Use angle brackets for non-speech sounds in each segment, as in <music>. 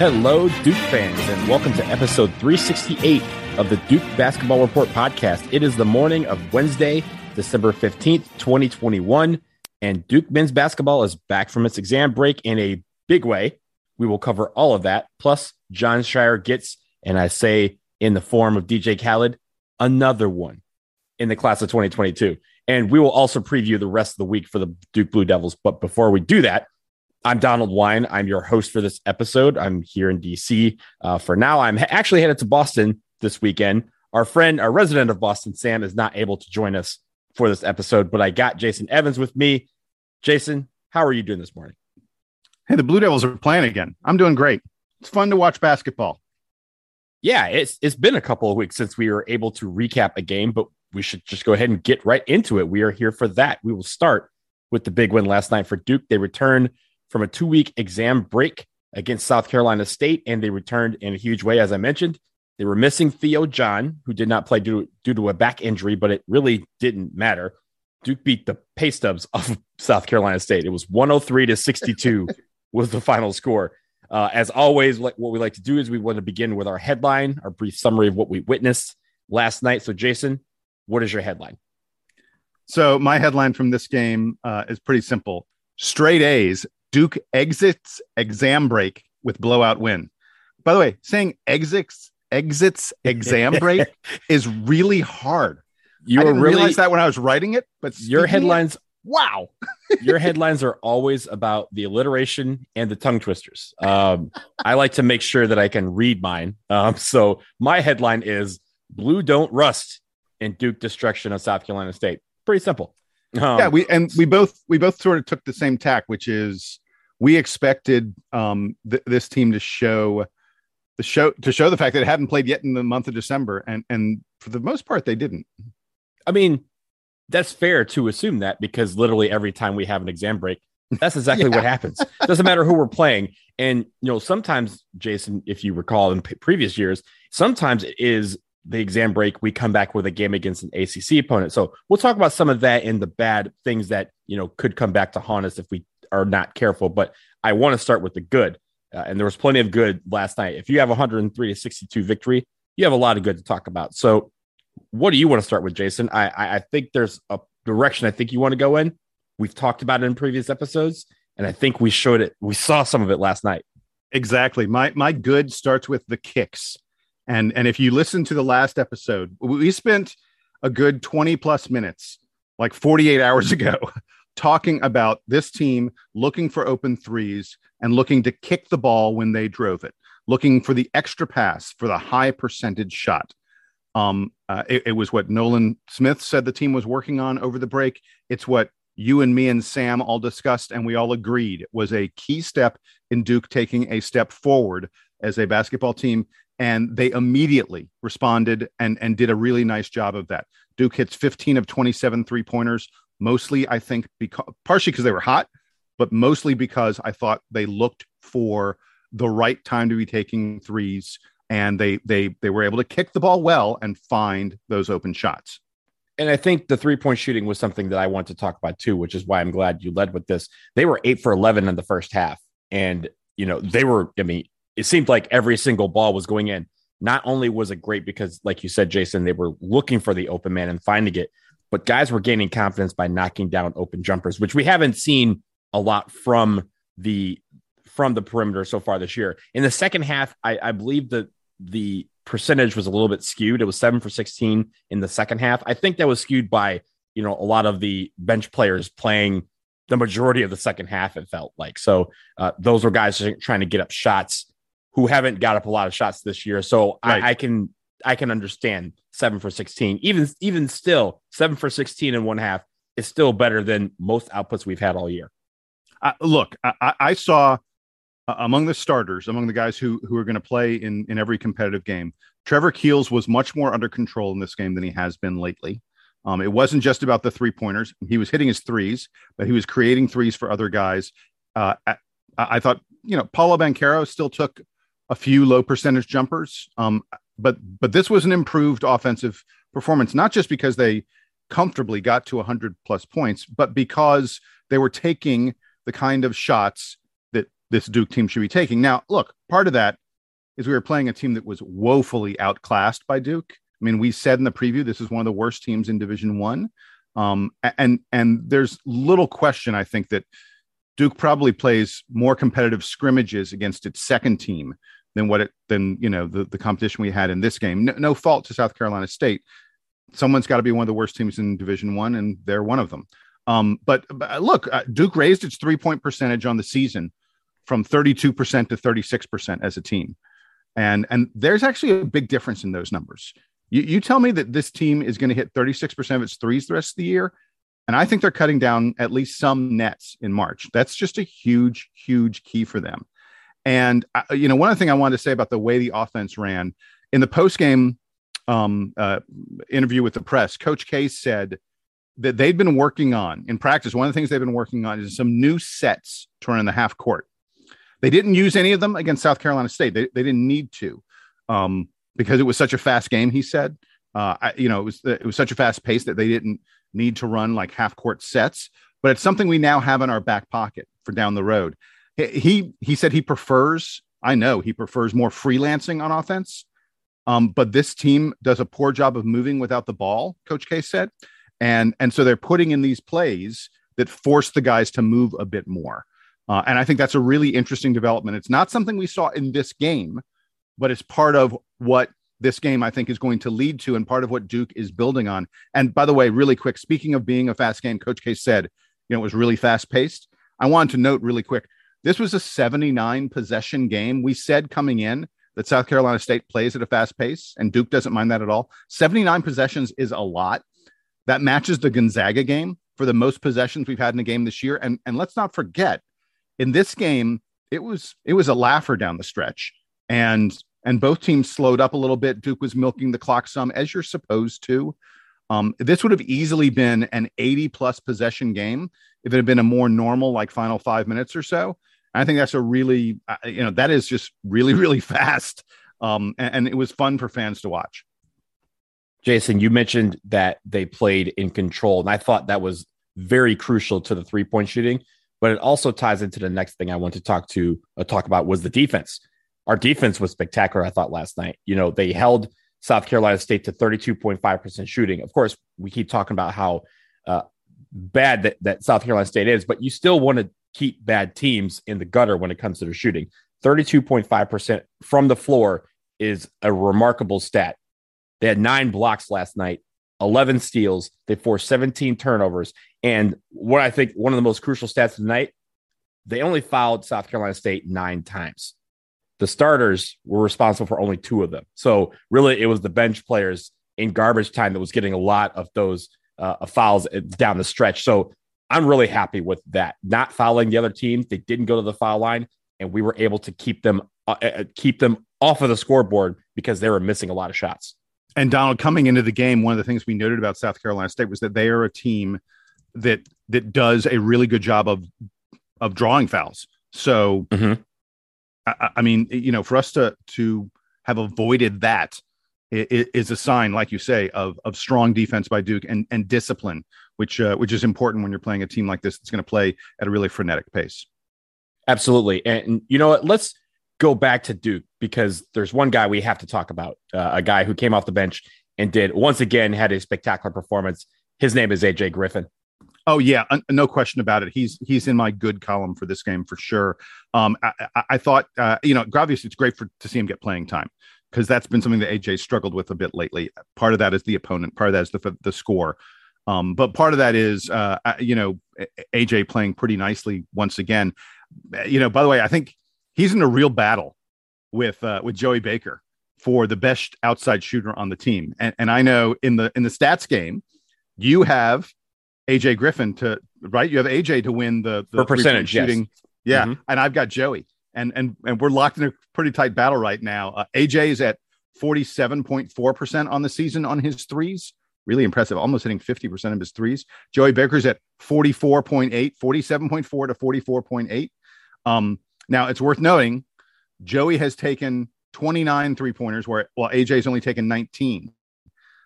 Hello, Duke fans, and welcome to episode 368 of the Duke Basketball Report podcast. It is the morning of Wednesday, December 15th, 2021, and Duke men's basketball is back from its exam break in a big way. We will cover all of that. Plus, Jon Scheyer gets, and I say in the form of DJ Khaled, another one in the class of 2022. And we will also preview the rest of the week for the Duke Blue Devils. But before we do that, I'm Donald Wine. I'm your host for this episode. I'm here in DC uh, for now. I'm actually headed to Boston this weekend. Our friend, our resident of Boston, Sam, is not able to join us for this episode, but I got Jason Evans with me. Jason, how are you doing this morning? Hey, the Blue Devils are playing again. I'm doing great. It's fun to watch basketball. Yeah, it's it's been a couple of weeks since we were able to recap a game, but we should just go ahead and get right into it. We are here for that. We will start with the big win last night for Duke. They return from a two week exam break against South Carolina State, and they returned in a huge way, as I mentioned. They were missing Theo John, who did not play due, due to a back injury, but it really didn't matter. Duke beat the pay stubs of <laughs> South Carolina State. It was 103 to 62 <laughs> was the final score. Uh, as always, like what we like to do is we want to begin with our headline, our brief summary of what we witnessed last night. So, Jason, what is your headline? So, my headline from this game uh, is pretty simple: straight A's Duke exits exam break with blowout win. By the way, saying exits exits exam break <laughs> is really hard. You I didn't really, realize that when I was writing it, but your headlines it, wow. <laughs> your headlines are always about the alliteration and the tongue twisters. Um, I like to make sure that I can read mine. Um, so my headline is Blue Don't Rust in Duke Destruction of South Carolina State. Pretty simple. Um, yeah, we and we both we both sort of took the same tack, which is we expected um, th- this team to show the show to show the fact that it hadn't played yet in the month of December, and and for the most part, they didn't. I mean, that's fair to assume that because literally every time we have an exam break, that's exactly <laughs> yeah. what happens. Doesn't matter who we're playing, and you know sometimes, Jason, if you recall in p- previous years, sometimes it is the exam break, we come back with a game against an ACC opponent. So we'll talk about some of that and the bad things that you know could come back to haunt us if we are not careful. But I want to start with the good, uh, and there was plenty of good last night. If you have 103 to 62 victory, you have a lot of good to talk about. So, what do you want to start with, Jason? I I, I think there's a direction I think you want to go in. We've talked about it in previous episodes, and I think we showed it. We saw some of it last night. Exactly. My my good starts with the kicks. And and if you listen to the last episode, we spent a good 20 plus minutes, like 48 hours <laughs> ago, talking about this team looking for open threes and looking to kick the ball when they drove it, looking for the extra pass for the high percentage shot. Um, uh, it, it, was what Nolan Smith said the team was working on over the break. It's what you and me and Sam all discussed, and we all agreed was a key step in Duke taking a step forward as a basketball team and they immediately responded and, and did a really nice job of that. Duke hits 15 of 27 three pointers, mostly, I think, because partially because they were hot, but mostly because I thought they looked for the right time to be taking threes. and they they they were able to kick the ball well and find those open shots. And I think the three point shooting was something that I want to talk about too, which is why I'm glad you led with this. They were eight for 11 in the first half. And, you know, they were, I mean, it seemed like every single ball was going in. Not only was it great because, like you said, Jason, they were looking for the open man and finding it, but guys were gaining confidence by knocking down open jumpers, which we haven't seen a lot from the from the perimeter so far this year. In the second half, I, I believe that the percentage was a little bit skewed. It was seven for 16 in the second half. I think that was skewed by, you know, a lot of the bench players playing the majority of the second half, it felt like. So uh, those were guys trying to get up shots who haven't got up a lot of shots this year. So right. I, I, can I can understand seven for 16. Even even still, seven for 16 and one half is still better than most outputs we've had all year. Uh, look, I, I saw uh, among the starters, among the guys who who are going to play in in every competitive game, Trevor Keels was much more under control in this game than he has been lately. Um, it wasn't just about the three pointers; he was hitting his threes, but he was creating threes for other guys. Uh, I, I, thought, you know, Paolo Banchero still took a few low percentage jumpers, um, but but this was an improved offensive performance, not just because they comfortably got to 100 plus points, but because they were taking the kind of shots that this Duke team should be taking. Now, look, part of that is we were playing a team that was woefully outclassed by Duke. I mean, we said in the preview this is one of the worst teams in Division One, um, and and there's little question I think that Duke probably plays more competitive scrimmages against its second team than what it than you know the, the competition we had in this game. No, no fault to South Carolina State. Someone's got to be one of the worst teams in Division One, and they're one of them. Um, but, but look, uh, Duke raised its three point percentage on the season from 32% to 36% as a team. And and there's actually a big difference in those numbers. You, you tell me that this team is going to hit 36% of its threes the rest of the year. And I think they're cutting down at least some nets in March. That's just a huge, huge key for them. And, uh, you know, one other thing I wanted to say about the way the offense ran in the post game um, uh, interview with the press, Coach K said that they'd been working on in practice. One of the things they've been working on is some new sets to run in the half court. They didn't use any of them against South Carolina State. They, they didn't need to um, because it was such a fast game. He said, uh, I, you know, it was it was such a fast pace that they didn't need to run like half court sets. But it's something we now have in our back pocket for down the road. He he, said he prefers. I know he prefers more freelancing on offense. Um, but this team does a poor job of moving without the ball. Coach K said, and and so they're putting in these plays that force the guys to move a bit more. Uh, and I think that's a really interesting development. It's not something we saw in this game, but it's part of what this game I think is going to lead to and part of what Duke is building on. And by the way, really quick, speaking of being a fast game, Coach K said, you know, it was really fast paced. I wanted to note really quick, this was a 79 possession game. We said coming in that South Carolina State plays at a fast pace and Duke doesn't mind that at all. 79 possessions is a lot. That matches the Gonzaga game for the most possessions we've had in a game this year. And, and let's not forget, in this game, it was it was a laugher down the stretch, and and both teams slowed up a little bit. Duke was milking the clock some, as you're supposed to. Um, this would have easily been an 80 plus possession game if it had been a more normal, like final five minutes or so. I think that's a really, uh, you know, that is just really, <laughs> really fast. Um, and, and it was fun for fans to watch. Jason, you mentioned that they played in control, and I thought that was very crucial to the three point shooting but it also ties into the next thing I want to talk to uh, talk about was the defense. Our defense was spectacular. I thought last night. You know, they held South Carolina State to 32.5% shooting. Of course, we keep talking about how uh, bad that, that South Carolina State is, but you still want to keep bad teams in the gutter when it comes to their shooting. 32.5% from the floor is a remarkable stat. They had nine blocks last night, 11 steals. They forced 17 turnovers. And what I think one of the most crucial stats tonight, they only fouled South Carolina State nine times. The starters were responsible for only two of them. So really, it was the bench players in garbage time that was getting a lot of those uh, fouls down the stretch. So I'm really happy with that. Not fouling the other teams, they didn't go to the foul line, and we were able to keep them uh, uh keep them off of the scoreboard because they were missing a lot of shots. And Donald, coming into the game, one of the things we noted about South Carolina State was that they are a team that that does a really good job of of drawing fouls. So, mm-hmm. I, I, mean, you know, for us to to have avoided that is a sign, like you say, of of strong defense by Duke and and discipline, which uh, which is important when you're playing a team like this that's going to play at a really frenetic pace. Absolutely, and you know what? Let's go back to Duke because there's one guy we have to talk about, uh, a guy who came off the bench and did once again had a spectacular performance. His name is AJ Griffin. Oh yeah, no question about it. He's he's in my good column for this game for sure. Um, I, I, thought uh, you know obviously it's great for to see him get playing time because that's been something that AJ struggled with a bit lately. Part of that is the opponent, part of that is the the score, um, but part of that is uh, you know AJ playing pretty nicely once again. You know, by the way, I think he's in a real battle with uh, with Joey Baker for the best outside shooter on the team, and and I know in the in the stats game, you have AJ Griffin to right. You have AJ to win the the percentage shooting. Yes. Yeah, mm-hmm. and I've got Joey and and and we're locked in a pretty tight battle right now. Uh, AJ is at 47.4% on the season on his threes. Really impressive, almost hitting 50% of his threes. Joey Baker's at 44.8, 47.4 to 44.8. Um, now it's worth noting Joey has taken 29 three pointers, where while AJ's only taken 19.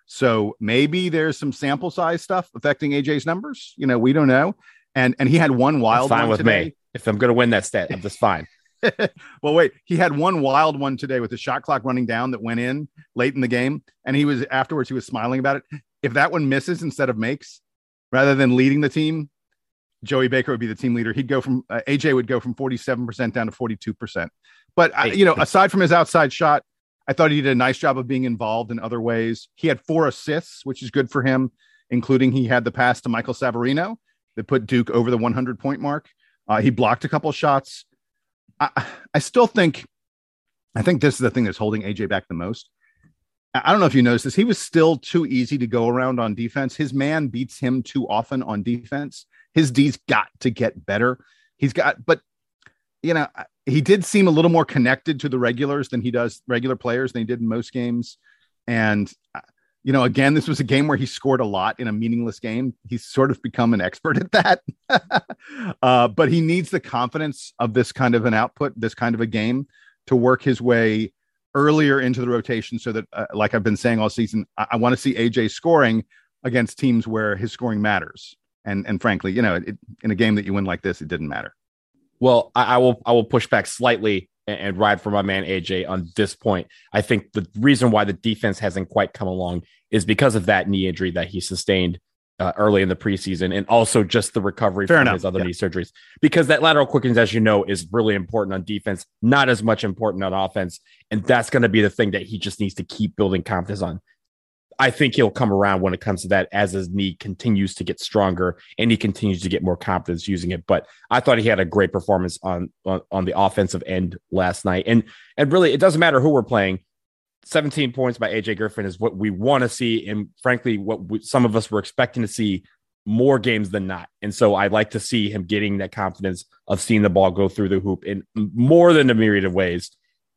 So maybe there's some sample size stuff affecting AJ's numbers. You know, we don't know. And and he had one wild That's fine one with today. me. If I'm going to win that stat, I'm just fine. <laughs> well, wait, he had one wild one today with the shot clock running down that went in late in the game. And he was afterwards, he was smiling about it. If that one misses instead of makes, rather than leading the team, Joey Baker would be the team leader. He'd go from uh, AJ would go from 47% down to 42%. But, uh, you know, aside from his outside shot, I thought he did a nice job of being involved in other ways. He had four assists, which is good for him, including he had the pass to Michael Savarino that put Duke over the 100 point mark. Uh, he blocked a couple shots. I, I still think, I think this is the thing that's holding AJ back the most. I don't know if you noticed this. He was still too easy to go around on defense. His man beats him too often on defense. His D's got to get better. He's got, but you know, he did seem a little more connected to the regulars than he does regular players than he did in most games. And uh, you know, again, this was a game where he scored a lot in a meaningless game. He's sort of become an expert <laughs> at that. <laughs> uh, but he needs the confidence of this kind of an output, this kind of a game to work his way earlier into the rotation so that, uh, like I've been saying all season, I, I want to see AJ scoring against teams where his scoring matters. And, and frankly, you know, it, in a game that you win like this, it didn't matter. Well, I, I will I will push back slightly and, and ride for my man AJ on this point. I think the reason why the defense hasn't quite come along is because of that knee injury that he sustained uh, early in the preseason, and also just the recovery Fair from enough. his other yeah. knee surgeries. Because that lateral quickness, as you know, is really important on defense, not as much important on offense, and that's going to be the thing that he just needs to keep building confidence on. I think he'll come around when it comes to that as his knee continues to get stronger and he continues to get more confidence using it. But I thought he had a great performance on, on, on the offensive end last night. And and really, it doesn't matter who we're playing. 17 points by AJ Griffin is what we want to see, and frankly, what we, some of us were expecting to see more games than not. And so I'd like to see him getting that confidence of seeing the ball go through the hoop in more than a myriad of ways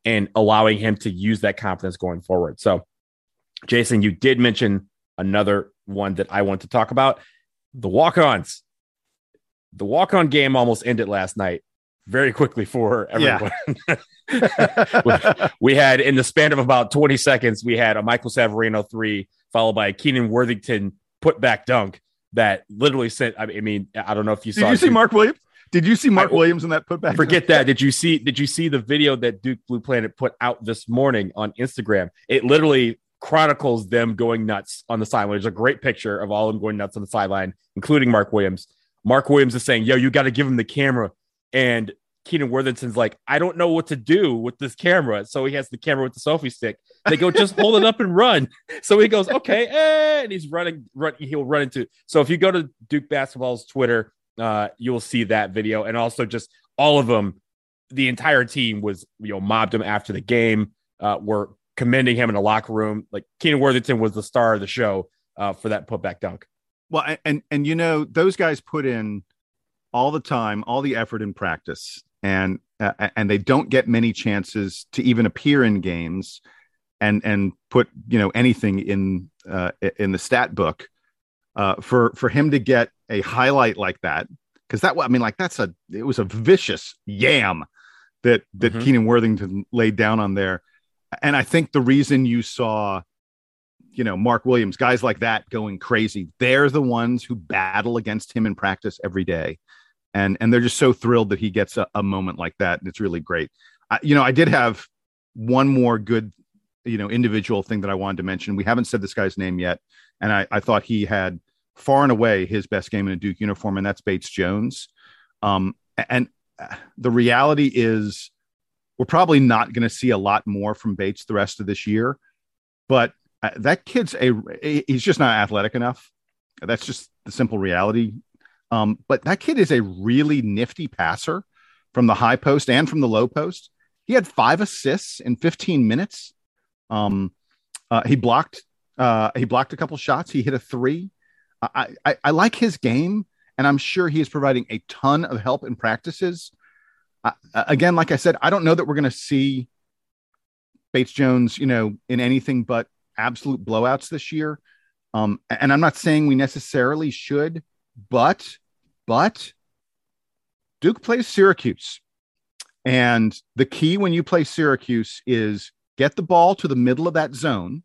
and allowing him to use that confidence going forward. So Jason, you did mention another one that I want to talk about the walk ons. The walk on game almost ended last night very quickly for everyone. Yeah. <laughs> <laughs> we had, in the span of about 20 seconds, we had a Michael Savarino three, followed by a Keenan Worthington put back dunk that literally sent. I mean, I don't know if you did saw. Did you see Mark Williams? Did you see Mark I, Williams in that putback? Forget that. Did you see? Did you see the video that Duke Blue Planet put out this morning on Instagram? It literally chronicles them going nuts on the sideline. There's a great picture of all of them going nuts on the sideline, including Mark Williams. Mark Williams is saying, Yo, you got to give him the camera. And Keenan Worthington's like, I don't know what to do with this camera. So he has the camera with the selfie stick. They go, just hold it up and run. <laughs> So he goes, okay, eh, and he's running, run, he'll run into. So if you go to Duke Basketball's Twitter, uh, you'll see that video. And also just all of them, the entire team was, you know, mobbed him after the game, uh, were commending him in the locker room. Like Keenan Worthington was the star of the show uh, for that putback dunk. Well, and and you know those guys put in all the time, all the effort in practice, and uh, and they don't get many chances to even appear in games, and and put you know anything in uh, in the stat book. Uh, for for him to get a highlight like that, because that I mean, like that's a it was a vicious yam that that mm-hmm. Keenan Worthington laid down on there And I think the reason you saw, you know, Mark Williams, guys like that going crazy, they're the ones who battle against him in practice every day. And, and they're just so thrilled that he gets a, a moment like that. And it's really great. I, you know, I did have one more good, you know, individual thing that I wanted to mention. We haven't said this guy's name yet. And I, I thought he had far and away his best game in a Duke uniform, and that's Bates Jones. Um, and uh, the reality is, we're probably not going to see a lot more from Bates the rest of this year. But uh, that kid's a he's just not athletic enough. That's just the simple reality. Um, but that kid is a really nifty passer from the high post and from the low post. He had five assists in 15 minutes. Um, uh, he blocked uh, he blocked a couple shots. He hit a three. I, I, I like his game, and I'm sure he is providing a ton of help in practices. Uh, again, like I said, I don't know that we're going to see Bates Jones, you know, in anything but absolute blowouts this year. Um, and I'm not saying we necessarily should, but but Duke plays Syracuse. And the key when you play Syracuse is get the ball to the middle of that zone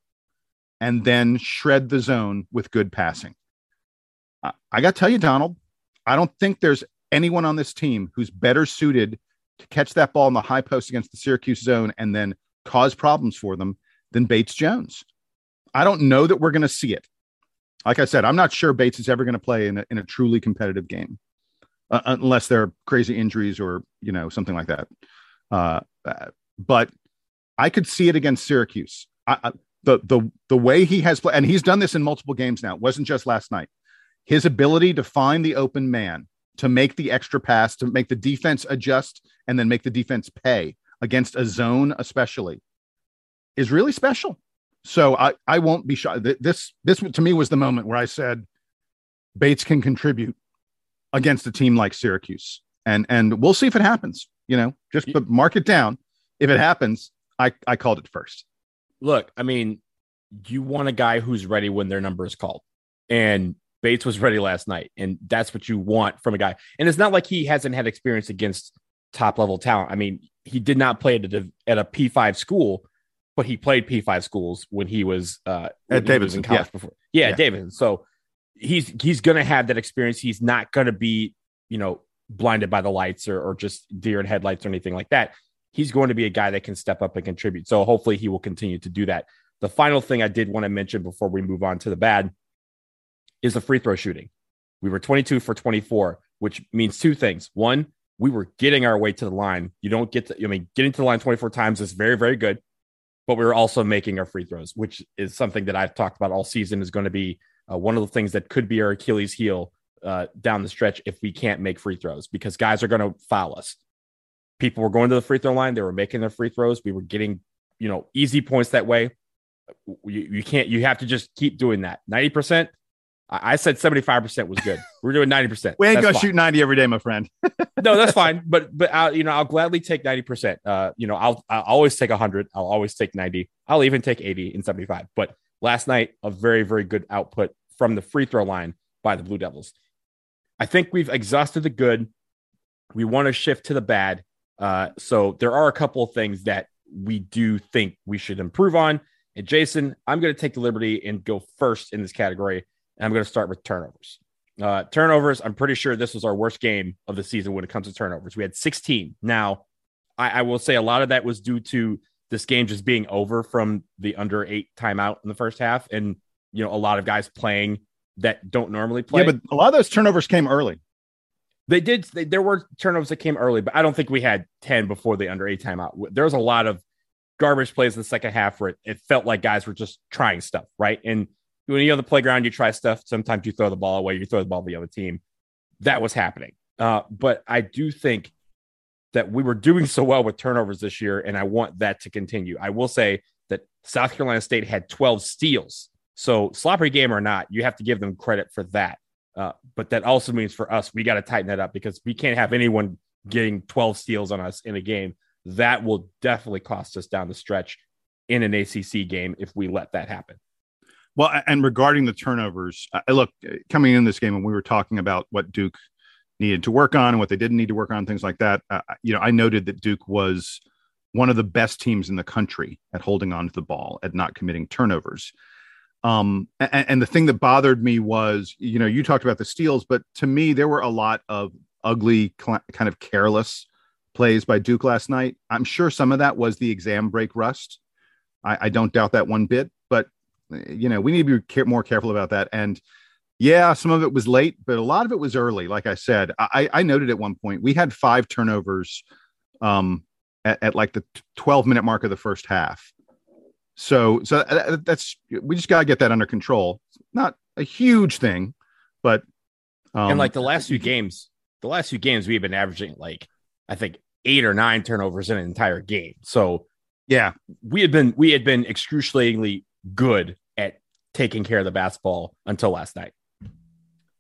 and then shred the zone with good passing. I got to tell you, Donald, I don't think there's anyone on this team who's better suited to catch that ball in the high post against the Syracuse zone and then cause problems for them than Bates Jones. I don't know that we're going to see it. Like I said, I'm not sure Bates is ever going to play in a, in a truly competitive game uh, unless there are crazy injuries or, you know, something like that. Uh, but I could see it against Syracuse. I, I, the, the, the way he has played, and he's done this in multiple games now, it wasn't just last night his ability to find the open man, to make the extra pass, to make the defense adjust and then make the defense pay against a zone, especially, is really special. So I, I won't be shy. This this to me was the moment where I said Bates can contribute against a team like Syracuse, and and we'll see if it happens. You know, just but mark it down. If it happens, I I called it first. Look, I mean, you want a guy who's ready when their number is called, and Bates was ready last night, and that's what you want from a guy. And it's not like he hasn't had experience against top level talent. I mean, he did not play at a, at a P5 school, but he played P5 schools when he was uh, at Davidson in college yeah. before. Yeah, yeah. Davidson. So he's he's going to have that experience. He's not going to be, you know, blinded by the lights or, or just deer in headlights or anything like that. He's going to be a guy that can step up and contribute. So hopefully he will continue to do that. The final thing I did want to mention before we move on to the bad is the free throw shooting. We were 22 for 24, which means two things. One, we were getting our way to the line. You don't get to, I mean, getting to the line 24 times is very, very good, but we were also making our free throws, which is something that I've talked about all season is going to be uh, one of the things that could be our Achilles heel uh, down the stretch if we can't make free throws because guys are going to foul us. People were going to the free throw line, they were making their free throws. We were getting, you know, easy points that way. You, you can't, you have to just keep doing that. 90%, I said 75% was good. We're doing 90%. we ain't gonna shoot 90 every day, my friend. <laughs> no, that's fine. But but I'll, you know, I'll gladly take 90%. Uh, you know, I'll I'll always take 100. I'll always take 90. I'll even take 80 and 75. But last night, a very, very good output from the free throw line by the Blue Devils. I think we've exhausted the good. We want to shift to the bad. Uh, so there are a couple of things that we do think we should improve on. And Jason, I'm going to take the liberty and go first in this category and I'm going to start with turnovers. Uh, turnovers, I'm pretty sure this was our worst game of the season when it comes to turnovers. We had 16. Now, I, I will say a lot of that was due to this game just being over from the under eight timeout in the first half. And, you know, a lot of guys playing that don't normally play. Yeah, but a lot of those turnovers came early. They did. They, there were turnovers that came early, but I don't think we had 10 before the under eight timeout. There was a lot of garbage plays in the second half where it, it felt like guys were just trying stuff, right? And when you're on the playground, you try stuff. Sometimes you throw the ball away, you throw the ball to the other team. That was happening. Uh, but I do think that we were doing so well with turnovers this year, and I want that to continue. I will say that South Carolina State had 12 steals. So, sloppy game or not, you have to give them credit for that. Uh, but that also means for us, we got to tighten that up because we can't have anyone getting 12 steals on us in a game. That will definitely cost us down the stretch in an ACC game if we let that happen. Well, and regarding the turnovers, I look coming in this game, and we were talking about what Duke needed to work on and what they didn't need to work on, things like that. Uh, you know, I noted that Duke was one of the best teams in the country at holding on to the ball, at not committing turnovers. Um, and, and, the thing that bothered me was, you know, you talked about the steals, but to me, there were a lot of ugly, kind of careless plays by Duke last night. I'm sure some of that was the exam break rust. I, I don't doubt that one bit, you know, we need to be more careful about that. And yeah, some of it was late, but a lot of it was early. Like I said, I, I noted at one point we had five turnovers um, at, at like the 12 minute mark of the first half. So, so that's we just got to get that under control. Not a huge thing, but um, and like the last few games, the last few games we've been averaging like I think eight or nine turnovers in an entire game. So yeah, we had been we had been excruciatingly good at taking care of the basketball until last night.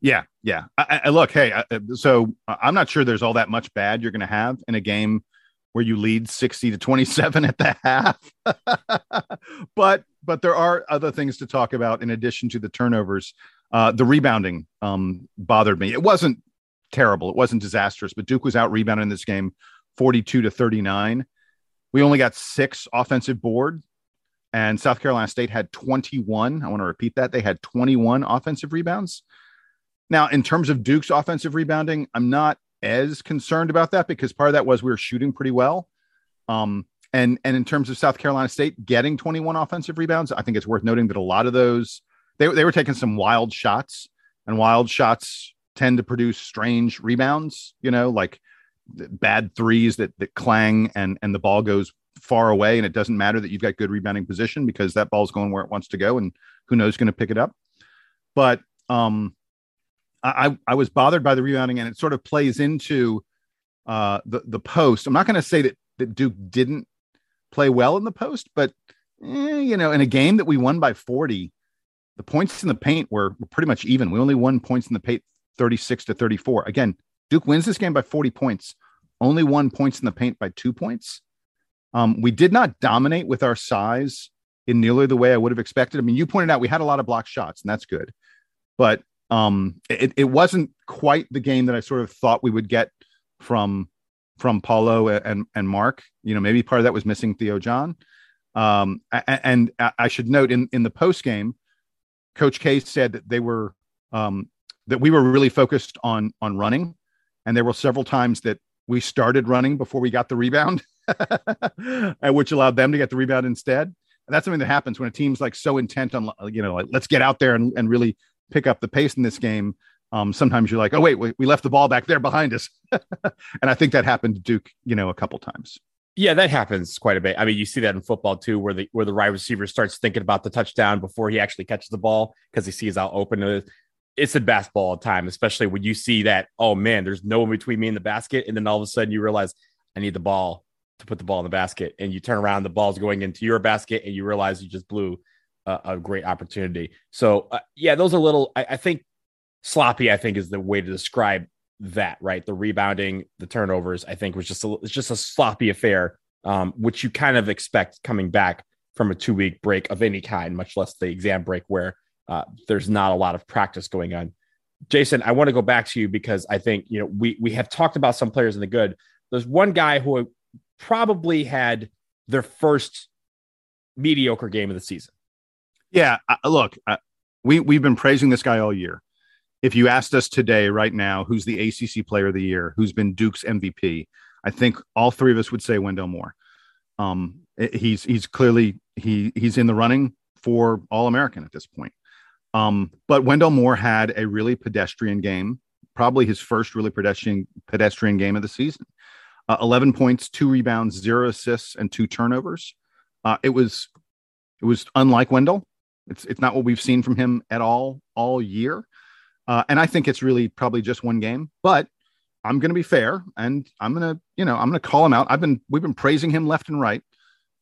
Yeah, yeah. I, I look, hey, I, so I'm not sure there's all that much bad you're going to have in a game where you lead 60 to 27 <laughs> at the half. <laughs> but but there are other things to talk about in addition to the turnovers. Uh, the rebounding um, bothered me. It wasn't terrible. It wasn't disastrous, but Duke was out rebounding this game 42 to 39. We only got six offensive board, and South Carolina State had 21. I want to repeat that. They had 21 offensive rebounds. Now, in terms of Duke's offensive rebounding, I'm not as concerned about that because part of that was we were shooting pretty well. Um, and and in terms of South Carolina State getting 21 offensive rebounds, I think it's worth noting that a lot of those they they were taking some wild shots, and wild shots tend to produce strange rebounds. You know, like bad threes that that clang and and the ball goes far away, and it doesn't matter that you've got good rebounding position because that ball's going where it wants to go, and who knows going to pick it up. But um, I, I was bothered by the rebounding, and it sort of plays into uh, the the post. I'm not going to say that that Duke didn't play well in the post, but eh, you know, in a game that we won by 40, the points in the paint were, were pretty much even. We only won points in the paint 36 to 34. Again, Duke wins this game by 40 points, only won points in the paint by two points. Um, we did not dominate with our size in nearly the way I would have expected. I mean, you pointed out we had a lot of block shots, and that's good. But um, it, it wasn't quite the game that I sort of thought we would get from from Paolo and and Mark. You know, maybe part of that was missing Theo John. Um, and I should note in in the post game, Coach K said that they were um, that we were really focused on on running, and there were several times that we started running before we got the rebound, <laughs> <laughs> which allowed them to get the rebound instead. And that's something that happens when a team's like so intent on you know like let's get out there and, and really pick up the pace in this game, um, sometimes you're like, oh wait, we, we left the ball back there behind us, <laughs> and I think that happened to Duke, you know, a couple times. Yeah, that happens quite a bit. I mean, you see that in football too, where the where the wide receiver starts thinking about the touchdown before he actually catches the ball because he sees how open it is. It's in basketball time, especially when you see that. Oh man, there's no one between me and the basket, and then all of a sudden you realize I need the ball to put the ball in the basket, and you turn around, the ball's going into your basket, and you realize you just blew a, a great opportunity. So uh, yeah, those are little. I, I think sloppy. I think is the way to describe that. Right, the rebounding, the turnovers. I think was just a, it's just a sloppy affair, um, which you kind of expect coming back from a two week break of any kind, much less the exam break where uh, there's not a lot of practice going on. Jason, I want to go back to you because I think you know we we have talked about some players in the good. There's one guy who probably had their first mediocre game of the season. Yeah, uh, look, uh, we we've been praising this guy all year. If you asked us today, right now, who's the ACC Player of the Year, who's been Duke's MVP, I think all three of us would say Wendell Moore. Um, he's he's clearly he he's in the running for All American at this point. Um, but Wendell Moore had a really pedestrian game, probably his first really pedestrian pedestrian game of the season. Uh, Eleven points, two rebounds, zero assists, and two turnovers. Uh, it was it was unlike Wendell. It's it's not what we've seen from him at all all year, uh, and I think it's really probably just one game. But I'm going to be fair, and I'm going to you know I'm going to call him out. I've been we've been praising him left and right.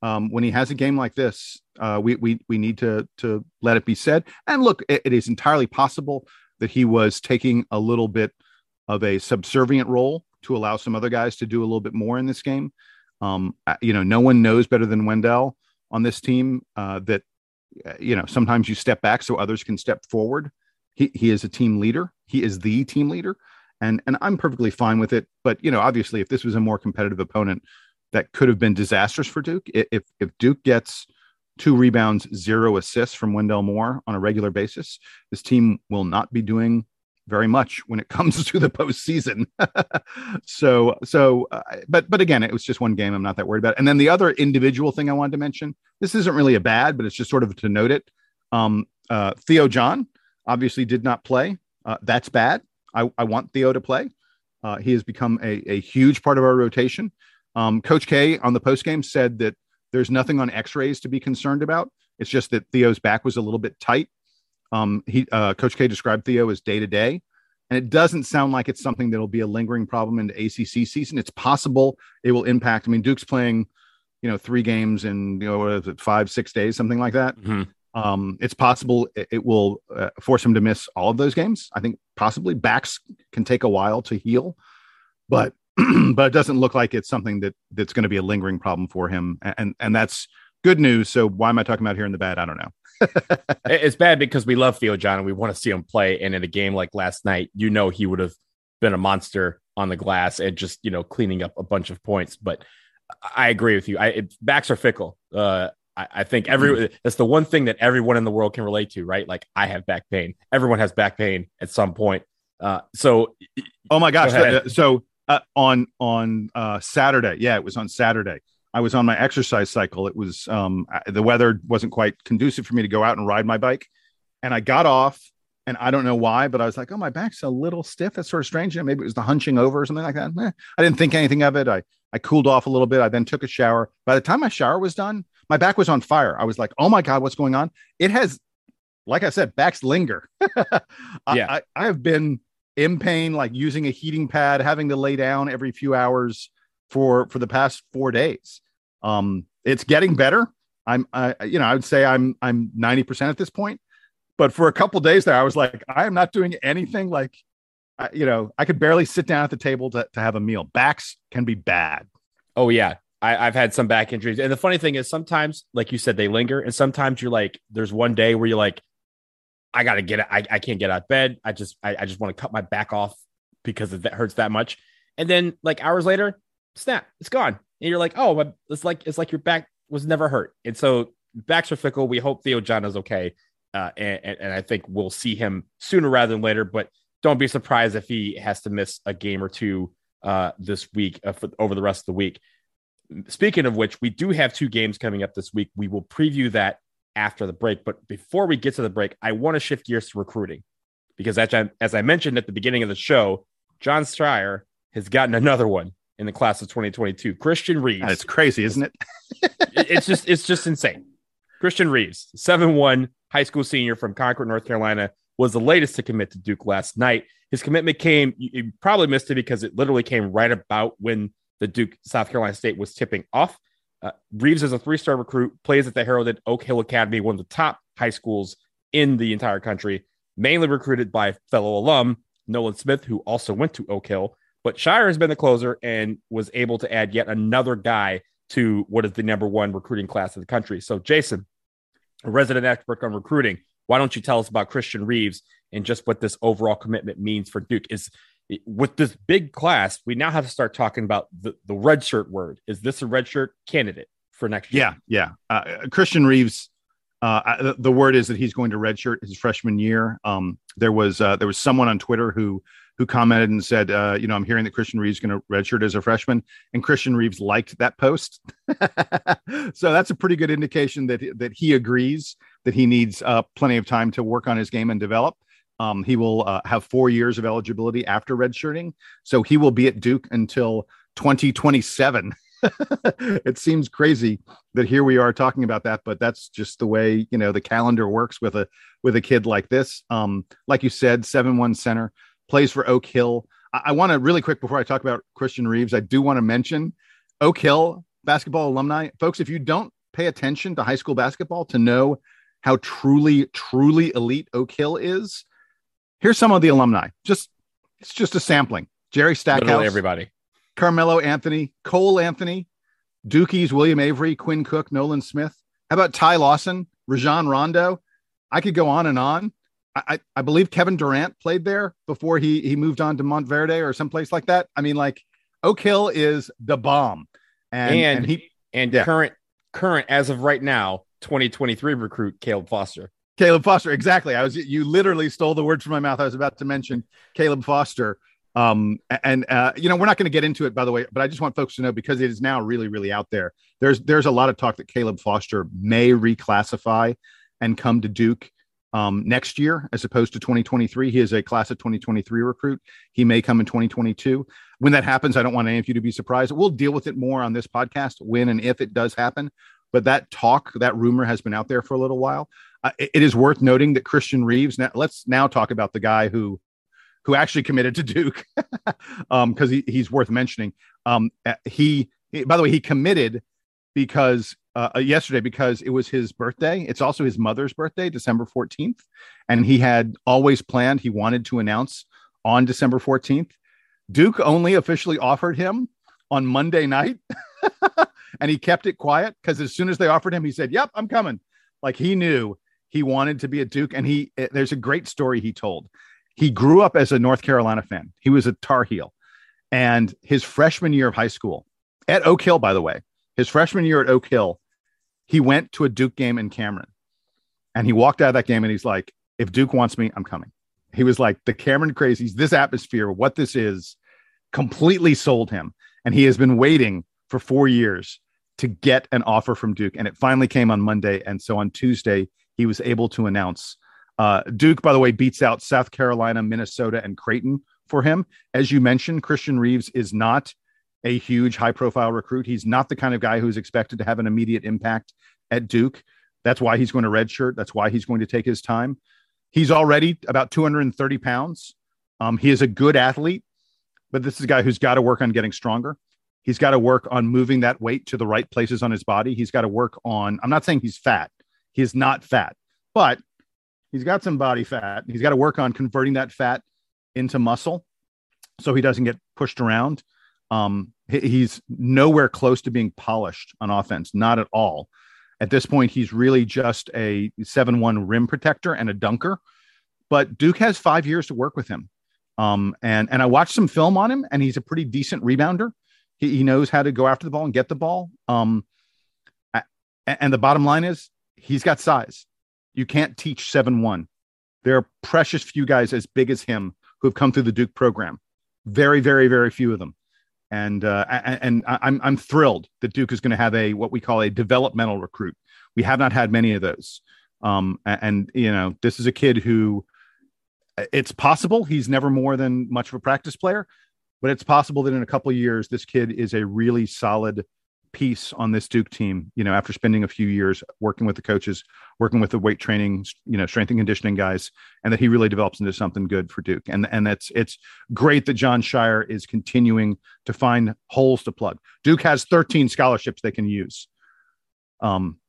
Um, when he has a game like this, uh, we we we need to to let it be said. And look, it, it is entirely possible that he was taking a little bit of a subservient role to allow some other guys to do a little bit more in this game. Um, you know, no one knows better than Wendell on this team uh, that uh, you know, sometimes you step back so others can step forward. He, he is a team leader. He is the team leader. And, and I'm perfectly fine with it. But, you know, obviously, if this was a more competitive opponent, that could have been disastrous for Duke. If if Duke gets two rebounds, zero assists from Wendell Moore on a regular basis, this team will not be doing very much when it <laughs> comes to the postseason. <laughs> so, so, uh, but, but again, it was just one game. I'm not that worried about. It. And then the other individual thing I wanted to mention, this isn't really a bad, but it's just sort of to note it. Um, uh, Theo John obviously did not play. Uh, that's bad. I, I want Theo to play. Uh, he has become a, a huge part of our rotation. Um, Coach K on the post game said that there's nothing on X-rays to be concerned about. It's just that Theo's back was a little bit tight um, he uh, Coach K described Theo as day to day, and it doesn't sound like it's something that'll be a lingering problem into ACC season. It's possible it will impact. I mean, Duke's playing, you know, three games in you know what is it, five six days, something like that. Mm-hmm. Um, it's possible it, it will uh, force him to miss all of those games. I think possibly backs can take a while to heal, but <clears throat> but it doesn't look like it's something that that's going to be a lingering problem for him, and and that's good news. So why am I talking about here in the bad? I don't know it's bad because we love Theo John and we want to see him play. And in a game like last night, you know he would have been a monster on the glass and just you know cleaning up a bunch of points. But I agree with you. I it, backs are fickle. Uh, I, I, think every mm-hmm. that's the one thing that everyone in the world can relate to, right? Like I have back pain. Everyone has back pain at some point. Uh, so, oh my gosh! So, so uh, on on uh, Saturday, yeah, it was on Saturday. I was on my exercise cycle. It was um, the weather wasn't quite conducive for me to go out and ride my bike, and I got off. And I don't know why, but I was like, "Oh, my back's a little stiff. That's sort of strange. You know, maybe it was the hunching over or something like that." Eh, I didn't think anything of it. I I cooled off a little bit. I then took a shower. By the time my shower was done, my back was on fire. I was like, "Oh my god, what's going on?" It has, like I said, backs linger. <laughs> yeah, I, I have been in pain, like using a heating pad, having to lay down every few hours for for the past four days. Um, it's getting better. I'm, I, you know, I would say I'm I'm 90 percent at this point, but for a couple days there, I was like, I am not doing anything. Like, I, you know, I could barely sit down at the table to to have a meal. Backs can be bad. Oh yeah, I, have had some back injuries, and the funny thing is, sometimes, like you said, they linger, and sometimes you're like, there's one day where you're like, I gotta get it. I, I can't get out of bed. I just I, I just want to cut my back off because it hurts that much. And then like hours later, snap, it's gone. And you're like, oh, it's like it's like your back was never hurt. And so backs are fickle. We hope Theo John is okay. Uh, and, and I think we'll see him sooner rather than later. But don't be surprised if he has to miss a game or two uh, this week uh, for, over the rest of the week. Speaking of which, we do have two games coming up this week. We will preview that after the break. But before we get to the break, I want to shift gears to recruiting because as I, as I mentioned at the beginning of the show, Jon Scheyer has gotten another one in the class of 2022. Christian Reeves. It's crazy, isn't it? it's just it's just insane. Christian Reeves, 7-1 high school senior from Concord, North Carolina, was the latest to commit to Duke last night. His commitment came, you probably missed it because it literally came right about when the Duke South Carolina State was tipping off. Uh, Reeves is a three star recruit, plays at the heralded Oak Hill Academy, one of the top high schools in the entire country, mainly recruited by fellow alum Nolan Smith, who also went to Oak Hill. But Scheyer has been the closer and was able to add yet another guy to what is the number one recruiting class in the country. So, Jason, a resident expert on recruiting, why don't you tell us about Christian Reeves and just what this overall commitment means for Duke? Is with this big class, we now have to start talking about the, the red shirt word. Is this a red shirt candidate for next year? Yeah, yeah. Uh, Christian Reeves. Uh, the word is that he's going to redshirt his freshman year. Um, there was uh, there was someone on Twitter who who commented and said, uh, you know, I'm hearing that Christian Reeves is going to redshirt as a freshman, and Christian Reeves liked that post. <laughs> so that's a pretty good indication that that he agrees that he needs uh, plenty of time to work on his game and develop. Um, he will uh, have four years of eligibility after redshirting, so he will be at Duke until 2027. <laughs> it seems crazy that here we are talking about that, but that's just the way you know the calendar works with a with a kid like this. Um, like you said, seven one center plays for Oak Hill. I, I want to really quick before I talk about Christian Reeves, I do want to mention Oak Hill basketball alumni. Folks, if you don't pay attention to high school basketball to know how truly, truly elite Oak Hill is, here's some of the alumni. Just it's just a sampling. Jerry Stackhouse, Literally everybody, Carmelo Anthony, Cole Anthony, Dookies, William Avery, Quinn Cook, Nolan Smith. How about Ty Lawson, Rajon Rondo? I could go on and on. I, I believe Kevin Durant played there before he he moved on to Montverde or someplace like that. I mean, like Oak Hill is the bomb. and and, and he and yeah. current current as of right now 2023 recruit Caleb Foster. Caleb Foster, exactly. I was you literally stole the words from my mouth. I was about to mention Caleb Foster. Um, and uh, you know, we're not going to get into it, by the way, but I just want folks to know because it is now really, really out there. There's there's a lot of talk that Caleb Foster may reclassify and come to Duke um, next year as opposed to 2023. He is a class of 2023 recruit. He may come in 2022. When that happens, I don't want any of you to be surprised. We'll deal with it more on this podcast when and if it does happen. But that talk, that rumor has been out there for a little while. Uh, it, is worth noting that Christian Reeves. Now, let's now talk about the guy who who actually committed to Duke because <laughs> um, he, he's worth mentioning. Um, uh, he, by the way, he committed because uh, uh, yesterday because it was his birthday. It's also his mother's birthday, December 14th. And he had always planned, he wanted to announce on December 14th. Duke only officially offered him on Monday night. <laughs> and he kept it quiet because as soon as they offered him, he said, Yep, I'm coming. Like he knew he wanted to be a Duke. And he, eh, there's a great story he told. He grew up as a North Carolina fan, he was a Tar Heel. And his freshman year of high school at Oak Hill, by the way, his freshman year at Oak Hill, he went to a Duke game in Cameron and he walked out of that game and he's like, if Duke wants me, I'm coming. He was like, the Cameron crazies, this atmosphere, what this is, completely sold him. And he has been waiting for four years to get an offer from Duke. And it finally came on Monday. And so on Tuesday, he was able to announce. Uh, Duke, by the way, beats out South Carolina, Minnesota, and Creighton for him. As you mentioned, Christian Reeves is not a huge high profile recruit. He's not the kind of guy who's expected to have an immediate impact at Duke. That's why he's going to redshirt. That's why he's going to take his time. He's already about 230 pounds. Um, he is a good athlete, but this is a guy who's got to work on getting stronger. He's got to work on moving that weight to the right places on his body. He's got to work on, I'm not saying he's fat. He is not fat, but he's got some body fat. He's got to work on converting that fat into muscle so he doesn't get pushed around. Um, he's nowhere close to being polished on offense, not at all. At this point, he's really just a 7 1 rim protector and a dunker. But Duke has five years to work with him. Um, and, and I watched some film on him, and he's a pretty decent rebounder. He, he knows how to go after the ball and get the ball. Um, and the bottom line is he's got size. You can't teach 7 1. There are precious few guys as big as him who have come through the Duke program. Very, very, very few of them and uh, and I'm I'm thrilled that Duke is going to have a what we call a developmental recruit. We have not had many of those, um, and you know this is a kid who it's possible he's never more than much of a practice player, but it's possible that in a couple years this kid is a really solid piece on this Duke team, you know, after spending a few years working with the coaches, working with the weight training, you know, strength and conditioning guys, and that he really develops into something good for Duke. And and that's it's great that Jon Scheyer is continuing to find holes to plug. Duke has 13 scholarships they can use. Um,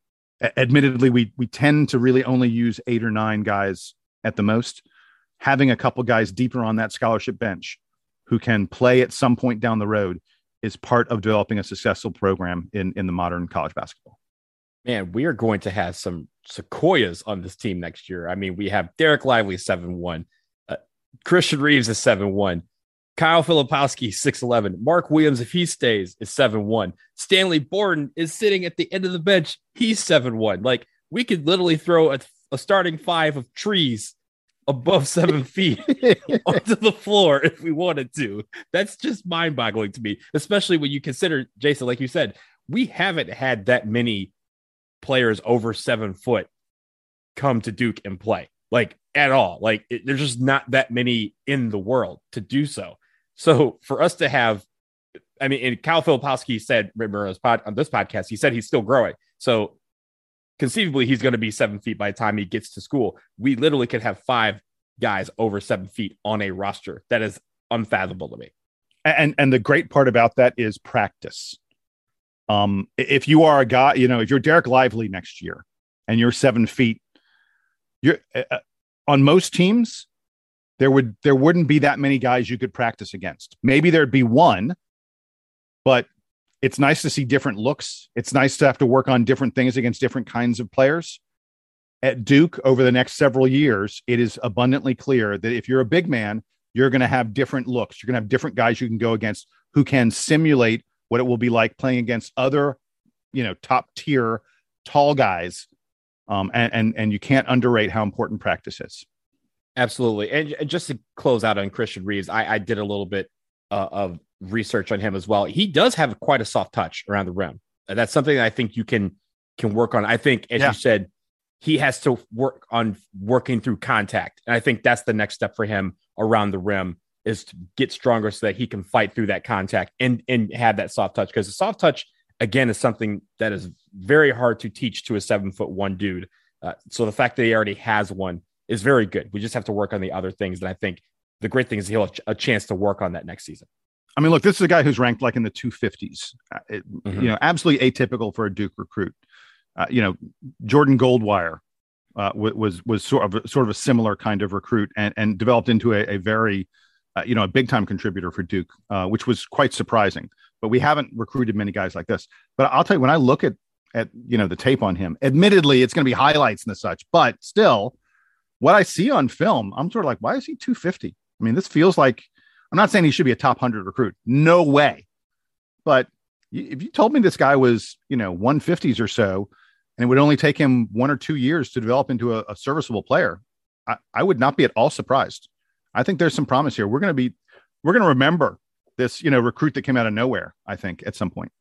admittedly, we we tend to really only use eight or nine guys at the most. Having a couple guys deeper on that scholarship bench who can play at some point down the road is part of developing a successful program in in the modern college basketball. Man, we are going to have some sequoias on this team next year. I mean, we have Dereck Lively seven one, uh, Christian Reeves is seven one, Kyle Filipowski six eleven, Mark Williams if he stays is seven one, Stanley Borden is sitting at the end of the bench. He's seven one. Like we could literally throw a, a starting five of trees above seven <laughs> feet <laughs> onto the floor if we wanted to. That's just mind boggling to me, especially when you consider, Jason, like you said, we haven't had that many players over seven foot come to Duke and play like at all. Like it, there's just not that many in the world to do so. So for us to have, I mean, and Kyle Filipowski said, remember on this podcast, he said he's still growing. So conceivably he's going to be seven feet by the time he gets to school. We literally could have five guys over seven feet on a roster. That is unfathomable to me. And and the great part about that is practice. Um, if you are a guy, you know, if you're Dereck Lively next year and you're seven feet, you're uh, on most teams. There would there wouldn't be that many guys you could practice against. Maybe there'd be one, but it's nice to see different looks. It's nice to have to work on different things against different kinds of players. At Duke, over the next several years, it is abundantly clear that if you're a big man, you're going to have different looks. You're going to have different guys you can go against who can simulate what it will be like playing against other, you know, top tier tall guys. Um, and, and and you can't underrate how important practice is. Absolutely, and, just to close out on Christian Reeves, I, I did a little bit uh, of research on him as well. He does have quite a soft touch around the rim. That's something that I think you can can work on. I think, as yeah. you said, he has to work on working through contact, and I think that's the next step for him around the rim is to get stronger so that he can fight through that contact and and have that soft touch because the soft touch again is something that is very hard to teach to a seven foot one dude. Uh, so the fact that he already has one is very good. We just have to work on the other things, and I think the great thing is he'll have a chance to work on that next season. I mean, look, this is a guy who's ranked like in the 250s. Uh, it, mm-hmm. You know, absolutely atypical for a Duke recruit. Uh, you know, Jordan Goldwire uh, was was sort of sort of a similar kind of recruit and and developed into a, a very uh, you know, a big time contributor for Duke, uh, which was quite surprising. But we haven't recruited many guys like this. But I'll tell you, when I look at at you know the tape on him, admittedly, it's going to be highlights and the such, but still, what I see on film, I'm sort of like, why is he 250? I mean, this feels like I'm not saying he should be a top hundred recruit, no way. But if you told me this guy was, you know, 150s or so, and it would only take him one or two years to develop into a, a serviceable player, I, I would not be at all surprised. I think there's some promise here. We're going to be, we're going to remember this, you know, recruit that came out of nowhere. I think at some point.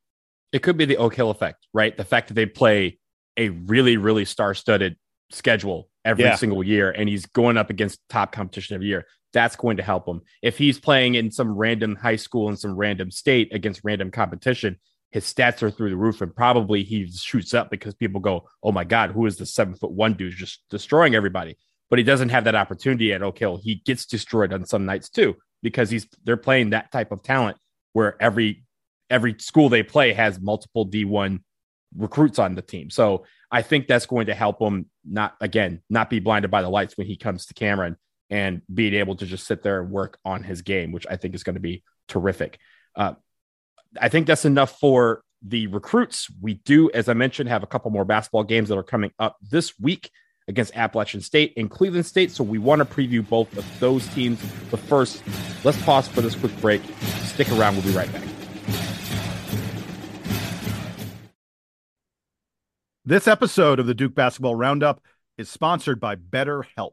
It could be the Oak Hill effect, right? The fact that they play a really, really star-studded schedule every yeah. single year, and he's going up against top competition every year. That's going to help him. If he's playing in some random high school in some random state against random competition, his stats are through the roof, and probably he shoots up because people go, "Oh my God, who is the seven foot one dude just destroying everybody?" but he doesn't have that opportunity at Oak Hill. He gets destroyed on some nights too because he's they're playing that type of talent where every every school they play has multiple D1 recruits on the team. So I think that's going to help him not again not be blinded by the lights when he comes to Cameron and being able to just sit there and work on his game, which I think is going to be terrific. Uh, I think that's enough for the recruits. We do, as I mentioned, have a couple more basketball games that are coming up this week against Appalachian State and Cleveland State. So we want to preview both of those teams. But first, let's pause for this quick break. Stick around. We'll be right back. This episode of the Duke Basketball Roundup is sponsored by BetterHelp.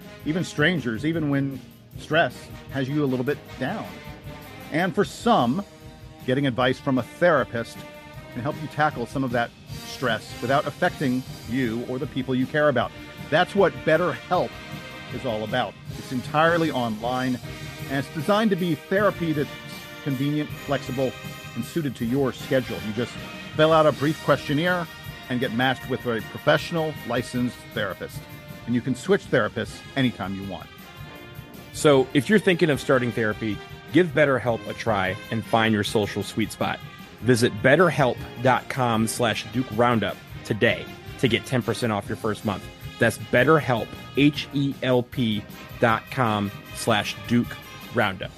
even strangers, even when stress has you a little bit down. And for some, getting advice from a therapist can help you tackle some of that stress without affecting you or the people you care about. That's what BetterHelp is all about. It's entirely online and it's designed to be therapy that's convenient, flexible, and suited to your schedule. You just fill out a brief questionnaire and get matched with a professional licensed therapist. And you can switch therapists anytime you want. So if you're thinking of starting therapy, give BetterHelp a try and find your social sweet spot. Visit betterhelp.com slash Duke Roundup today to get 10% off your first month. That's betterhelp, H-E-L-P dot com slash Duke Roundup.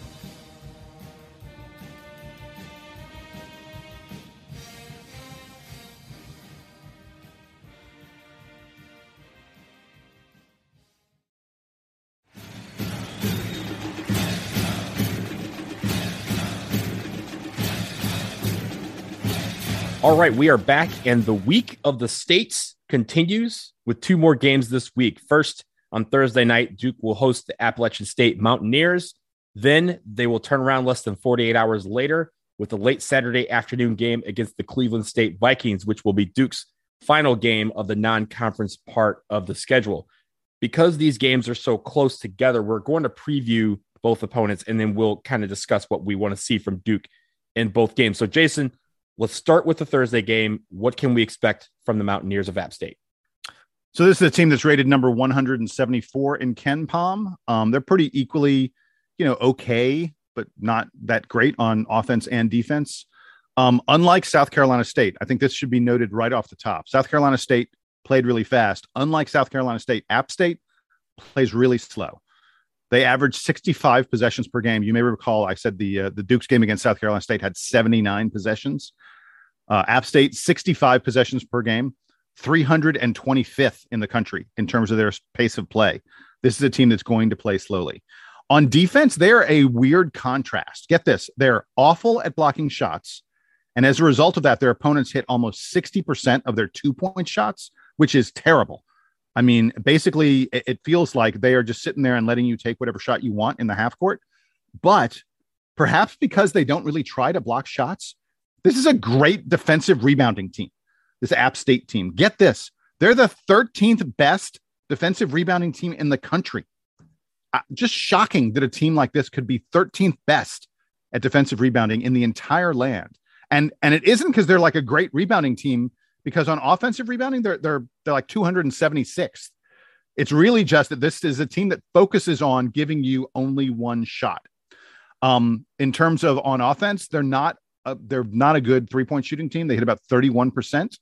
All right, we are back, and the week of the states continues with two more games this week. First, on Thursday night, Duke will host the Appalachian State Mountaineers. Then they will turn around less than 48 hours later with a late Saturday afternoon game against the Cleveland State Vikings, which will be Duke's final game of the non conference part of the schedule. Because these games are so close together, we're going to preview both opponents and then we'll kind of discuss what we want to see from Duke in both games. So, Jason, Let's start with the Thursday game. What can we expect from the Mountaineers of App State? So this is a team that's rated number 174 in KenPom. Um, they're pretty equally, you know, okay but not that great on offense and defense. Um, unlike South Carolina State, I think this should be noted right off the top. South Carolina State played really fast. Unlike South Carolina State, App State plays really slow. They average 65 possessions per game. You may recall I said the uh, the Duke's game against South Carolina State had 79 possessions. Uh, App State 65 possessions per game, 325th in the country in terms of their pace of play. This is a team that's going to play slowly. On defense, they're a weird contrast. Get this: they're awful at blocking shots, and as a result of that, their opponents hit almost 60% of their two point shots, which is terrible. I mean, basically, it, feels like they are just sitting there and letting you take whatever shot you want in the half court. But perhaps because they don't really try to block shots, this is a great defensive rebounding team. This App State team. Get this they're the 13th best defensive rebounding team in the country. Uh, just shocking that a team like this could be 13th best at defensive rebounding in the entire land. And and it isn't because they're like a great rebounding team because on offensive rebounding, they're they're they're like 276th. It's really just that this is a team that focuses on giving you only one shot. Um, in terms of on offense, they're not a, they're not a good three point shooting team. They hit about 31 percent.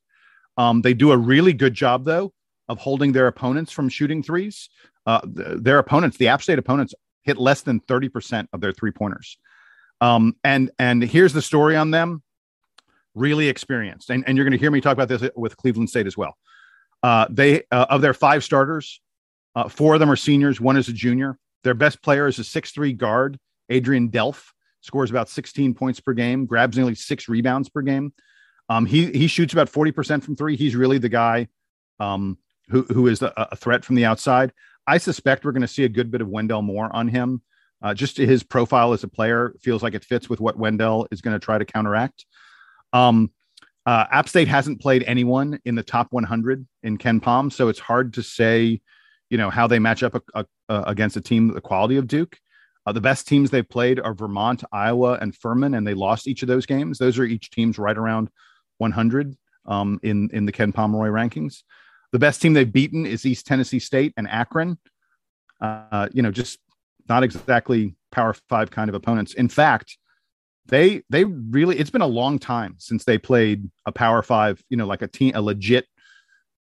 Um, they do a really good job though of holding their opponents from shooting threes. Uh, their opponents, the App State opponents, hit less than 30 percent of their three pointers. Um, and and here's the story on them really experienced. And, and you're going to hear me talk about this with Cleveland State as well. Uh, they uh, of their five starters, uh, four of them are seniors. One is a junior. Their best player is a six-three guard, Adrian Delph. Scores about 16 points per game, grabs nearly six rebounds per game. Um, he he shoots about 40% from three. He's really the guy um, who who is a, a, threat from the outside. I suspect we're going to see a good bit of Wendell Moore on him. Uh, just his profile as a player feels like it fits with what Wendell is going to try to counteract. Um, uh, App State hasn't played anyone in the top 100 in KenPom, so it's hard to say, you know, how they match up a, a, a, against a team the quality of Duke. Uh, the best teams they've played are Vermont, Iowa, and Furman, and they lost each of those games. Those are each teams right around 100 um, in in the Ken Pomeroy rankings. The best team they've beaten is East Tennessee State and Akron. Uh, you know, just not exactly Power Five kind of opponents. In fact, they they really it's been a long time since they played a power five you know like a team a legit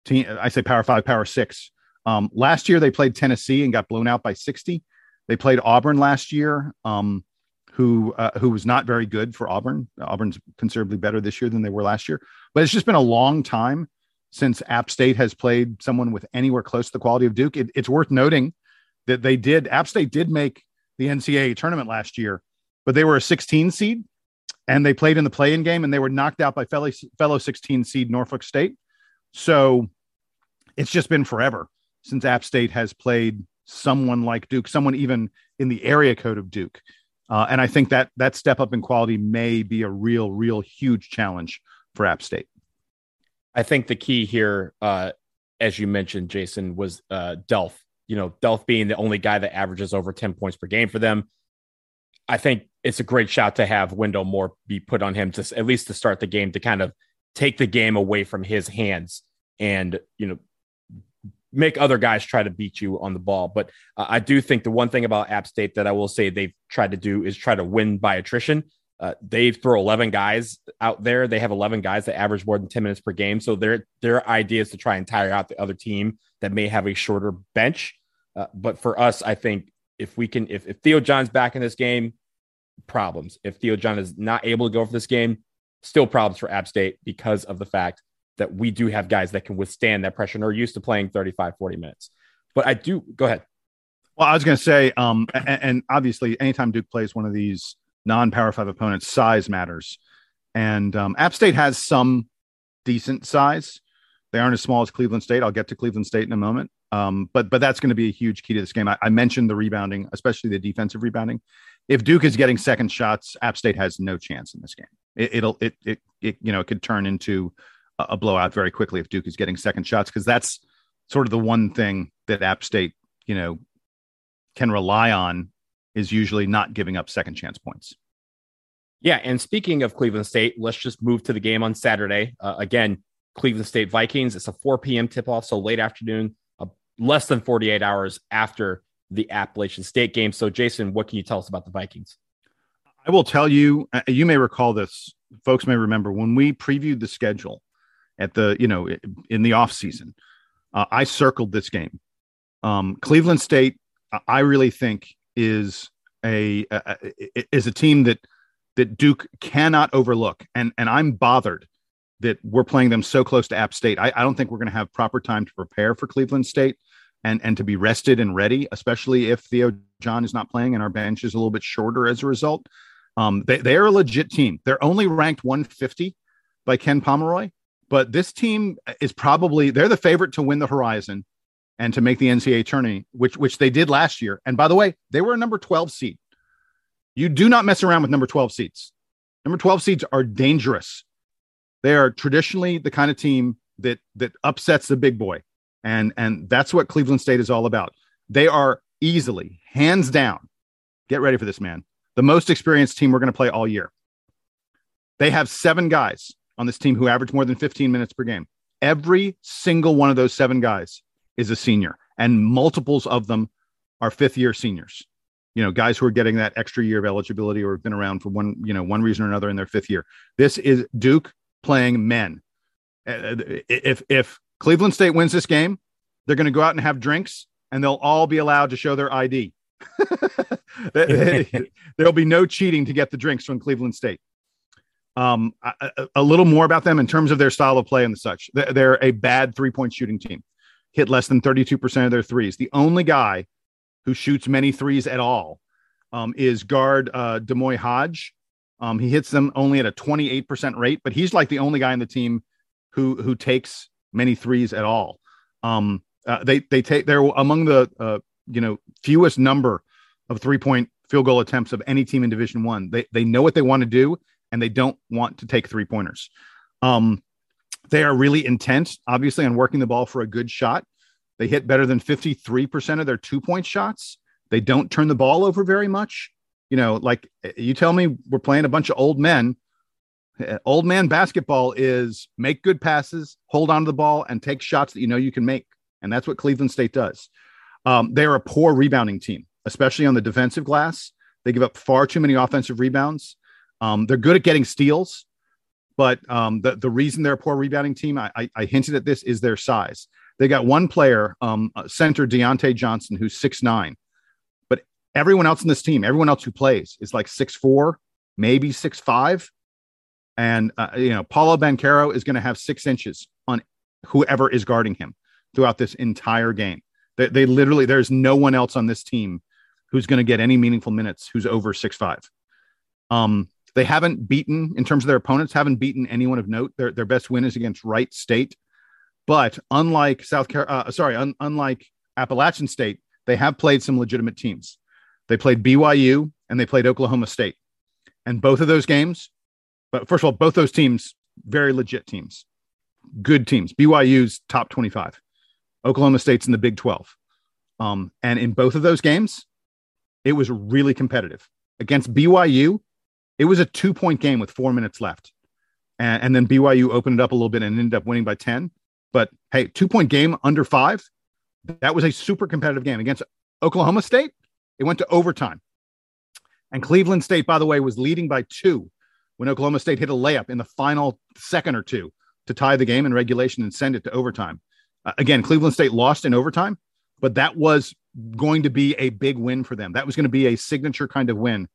team i say power five power six. Um, last year they played tennessee and got blown out by 60 they played auburn last year um, who uh, who was not very good for auburn. Auburn's considerably better this year than they were last year. But it's just been a long time since app state has played someone with anywhere close to the quality of duke. It, it's worth noting that they did app state did make the ncaa tournament last year but they were a 16 seed and they played in the play-in game and they were knocked out by fellow, fellow 16 seed Norfolk State. So it's just been forever since App State has played someone like Duke, someone even in the area code of Duke. Uh, and I think that that step up in quality may be a real, real huge challenge for App State. I think the key here, uh, as you mentioned, Jason, was uh, Delph. You know, Delph being the only guy that averages over 10 points per game for them. I think it's a great shot to have Wendell Moore be put on him to at least to start the game to kind of take the game away from his hands and you know make other guys try to beat you on the ball. But uh, I do think the one thing about App State that I will say they've tried to do is try to win by attrition. Uh, they throw 11 guys out there. They have 11 guys that average more than 10 minutes per game. So their their idea is to try and tire out the other team that may have a shorter bench. Uh, but for us, I think if we can, if, if Theo John's back in this game, problems. If Theo John is not able to go for this game, still problems for App State because of the fact that we do have guys that can withstand that pressure and are used to playing 35, 40 minutes. But I do go ahead. Well, I was going to say, um, and, and, obviously, anytime Duke plays one of these non Power Five opponents, size matters. And um, App State has some decent size. They aren't as small as Cleveland State. I'll get to Cleveland State in a moment. Um, but but that's going to be a huge key to this game. I, I, mentioned the rebounding, especially the defensive rebounding. If Duke is getting second shots, App State has no chance in this game. It, will it, it it you know it could turn into a, blowout very quickly if Duke is getting second shots because that's sort of the one thing that App State you know can rely on is usually not giving up second chance points. Yeah, and speaking of Cleveland State, let's just move to the game on Saturday. Uh, again, Cleveland State Vikings. It's a 4 p.m. tip off, so late afternoon less than 48 hours after the Appalachian State game. So, Jason, what can you tell us about the Vikings? I will tell you, uh, you may recall this, folks may remember when we previewed the schedule at the, you know, in the off season, uh, I circled this game. Um, Cleveland State, I really think is a, a, is a team that that Duke cannot overlook, and and I'm bothered that we're playing them so close to App State. I, I don't think we're going to have proper time to prepare for Cleveland State and and to be rested and ready, especially if Theo John is not playing and our bench is a little bit shorter as a result. Um, they, they are a legit team. They're only ranked 150 by Ken Pomeroy, but this team is probably they're the favorite to win the Horizon and to make the NCAA tourney, which which they did last year. And by the way, they were a number 12 seed. You do not mess around with number 12 seeds. Number 12 seeds are dangerous. They are traditionally the kind of team that that upsets the big boy. And and that's what Cleveland State is all about. They are easily, hands down. Get ready for this, man. The most experienced team we're going to play all year. They have seven guys on this team who average more than 15 minutes per game. Every single one of those seven guys is a senior, and multiples of them are fifth year seniors. You know, guys who are getting that extra year of eligibility or have been around for one, you know, one reason or another in their fifth year. This is Duke playing men. Uh, uh, if if Cleveland State wins this game, they're going to go out and have drinks, and they'll all be allowed to show their ID. <laughs> <laughs> There'll be no cheating to get the drinks from Cleveland State. Um, a, a, little more about them in terms of their style of play and such. They're a bad three point shooting team hit less than 32% of their threes. The only guy who shoots many threes at all um, is guard uh, D'Moi Hodge. Um, he hits them only at a 28% rate, but he's like the only guy in the team who who takes many threes at all. Um, uh, they they take they're among the uh, you know fewest number of three point field goal attempts of any team in Division One. They they know what they want to do and they don't want to take three pointers. Um, they are really intent, obviously, on working the ball for a good shot. They hit better than 53% of their two point shots. They don't turn the ball over very much. You know, like you tell me we're playing a bunch of old men. Old man basketball is make good passes, hold on to the ball, and take shots that you know you can make. And that's what Cleveland State does. Um, they're a poor rebounding team, especially on the defensive glass. They give up far too many offensive rebounds. Um, they're good at getting steals. But um, the the reason they're a poor rebounding team, I, I, I hinted at this, is their size. They got one player, um, uh, center Deante Johnson, who's six nine, but everyone else in this team, everyone else who plays, is like six four, maybe six five, and uh, you know Paolo Banchero is going to have six inches on whoever is guarding him throughout this entire game. They, they literally, there's no one else on this team who's going to get any meaningful minutes who's over six five. Um, they haven't beaten, in terms of their opponents, haven't beaten anyone of note. Their, their best win is against Wright State. But unlike South Carolina, uh, sorry, un- unlike Appalachian State, they have played some legitimate teams. They played BYU and they played Oklahoma State. And both of those games, but first of all, both those teams, very legit teams, good teams. BYU's top 25, Oklahoma State's in the Big 12. Um, and in both of those games, it was really competitive. Against BYU, it was a two point game with four minutes left. And, and then BYU opened it up a little bit and ended up winning by 10. But hey, two point game under five. That was a super competitive game against Oklahoma State. It went to overtime. And Cleveland State, by the way, was leading by two when Oklahoma State hit a layup in the final second or two to tie the game in regulation and send it to overtime. Uh, again, Cleveland State lost in overtime, but that was going to be a big win for them. That was going to be a signature kind of win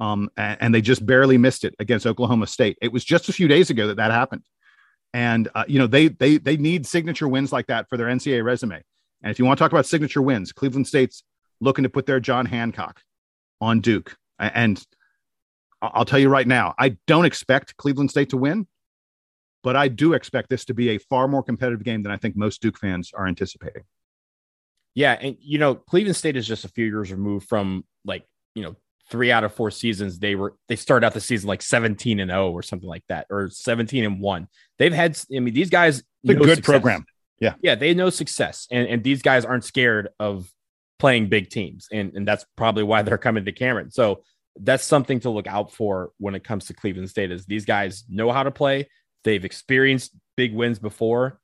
um, and, and, they just barely missed it against Oklahoma State. It was just a few days ago that that happened, and uh, you know they they they need signature wins like that for their NCAA resume. And if you want to talk about signature wins, Cleveland State's looking to put their John Hancock on Duke. And I'll tell you right now, I don't expect Cleveland State to win, but I do expect this to be a far more competitive game than I think most Duke fans are anticipating. Yeah, and you know, Cleveland State is just a few years removed from like you know three out of four seasons. They were they started out the season like 17 and 0 or something like that or 17 and 1 they've had i mean these guys a good success. program. Yeah. Yeah they know success and and these guys aren't scared of playing big teams and and that's probably why they're coming to cameron. So that's something to look out for when it comes to cleveland state is these guys know how to play they've experienced big wins before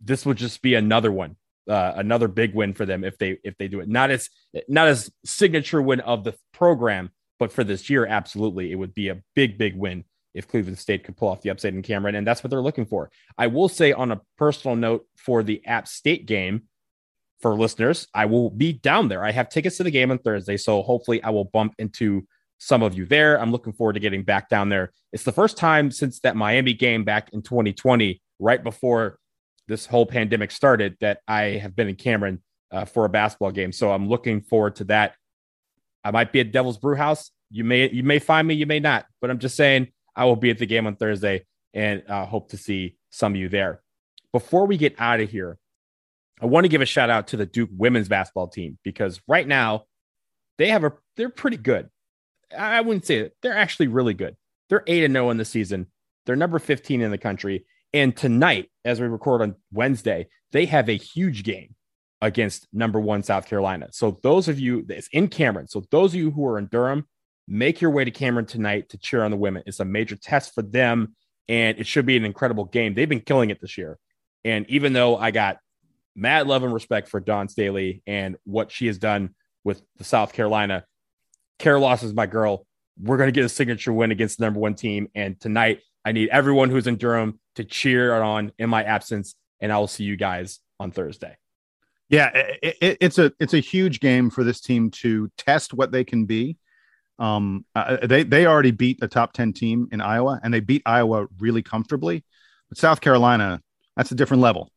this would just be another one uh, another big win for them if they if they do it. Not as not as signature win of the program, But for this year, absolutely, it would be a big, big win if Cleveland State could pull off the upset in Cameron. And that's what they're looking for. I will say, on a personal note, for the App State game, for listeners, I will be down there. I have tickets to the game on Thursday. So hopefully I will bump into some of you there. I'm looking forward to getting back down there. It's the first time since that Miami game back in 2020, right before this whole pandemic started, that I have been in Cameron uh, for a basketball game. So I'm looking forward to that. I might be at Devil's Brew House. You may you may find me, you may not, but I'm just saying I will be at the game on Thursday and uh, hope to see some of you there. Before we get out of here, I want to give a shout out to the Duke women's basketball team because right now they have a they're pretty good. I wouldn't say it. They're actually really good. They're 8 and 0 in the season. They're number 15 in the country. And tonight, as we record on Wednesday, they have a huge game against number one South Carolina. So those of you that's in Cameron. So those of you who are in Durham, make your way to Cameron tonight to cheer on the women. It's a major test for them, and it should be an incredible game. They've been killing it this year. And even though I got mad love and respect for Dawn Staley and what she has done with the South Carolina, Kara Lawson is my girl. We're going to get a signature win against the number one team. And tonight, I need everyone who's in Durham to cheer on in my absence. And I will see you guys on Thursday. Yeah, it, it, it's a it's a huge game for this team to test what they can be um, uh, they they already beat a top ten team in Iowa, and they beat Iowa really comfortably. But South Carolina, that's a different level,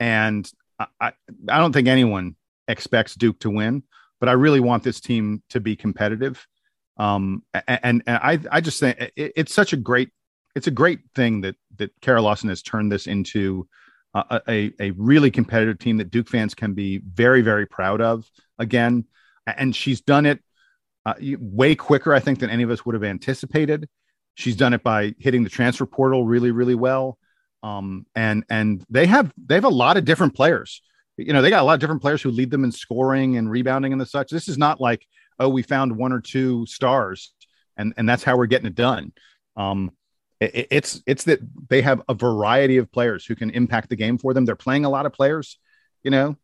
and I I, I don't think anyone expects Duke to win, but I really want this team to be competitive. Um, and, and I I just think it, it's such a great it's a great thing that that Kara Lawson has turned this into a, a, really competitive team that Duke fans can be very very proud of again. And she's done it uh, way quicker, I think, than any of us would have anticipated. She's done it by hitting the transfer portal really, really well. Um, and and they have they have a lot of different players. You know, they got a lot of different players who lead them in scoring and rebounding and the such. This is not like oh, we found one or two stars and and that's how we're getting it done. Um, it, it's it's that they have a variety of players who can impact the game for them. They're playing a lot of players, you know,